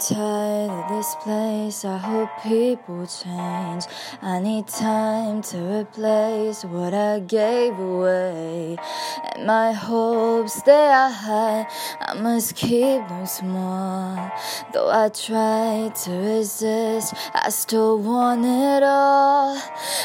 tired of this place. I hope people change. I need time to replace what I gave away. And my hopes, they are high. I must keep them small. Though I try to resist, I still want it all.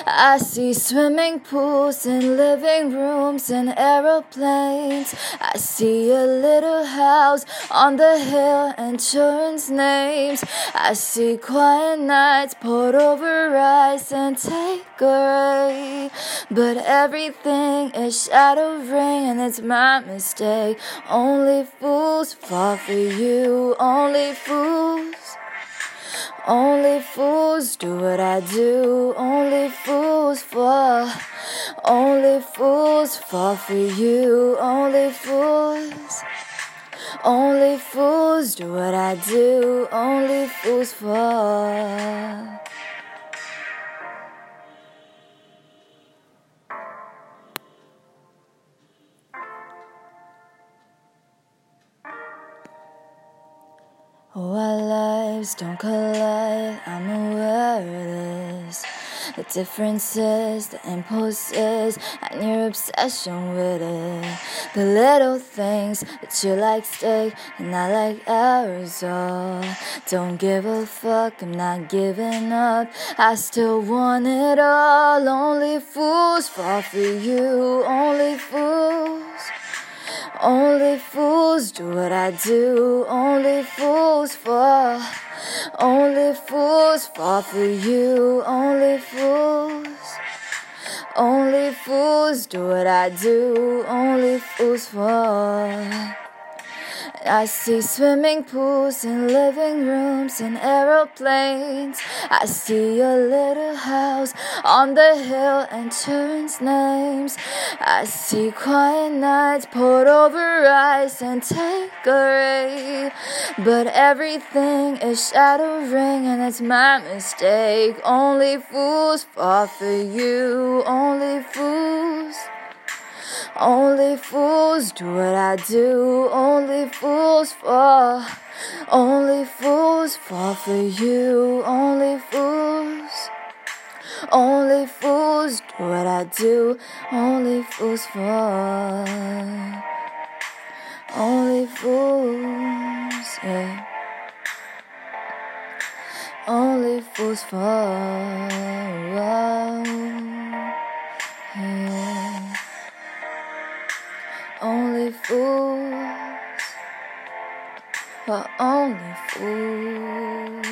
I see swimming pools and living rooms and aeroplanes. I see a little house on the hill and children's names. I see quiet nights poured over ice and Tanqueray. But everything is shadowing, and it's my mistake. Only fools fall for you, only fools. Only fools do what I do, only fools fall. Only fools fall for you, only fools. Only fools do what I do, only fools fall. Oh, lives don't collide, I'm aware of this. The differences, the impulses, and your obsession with it. The little things that you like steak and I like aerosol. Don't give a fuck, I'm not giving up. I still want it all. Only fools fall for you, only fools. Only fools do what I do, only fools fall. Only fools fall for you, only fools. Only fools do what I do, only fools fall. I see swimming pools and living rooms and aeroplanes. I see a little house on the hill and children's names. I see quiet nights poured over ice and Tanqueray. But everything is shadowing and it's my mistake. Only fools fall for you, only fools. Only fools do what I do, only fools fall. Only fools fall for you, only fools. Only fools do what I do, only fools fall. Only fools, yeah. Only fools fall. Only fools, but only fools.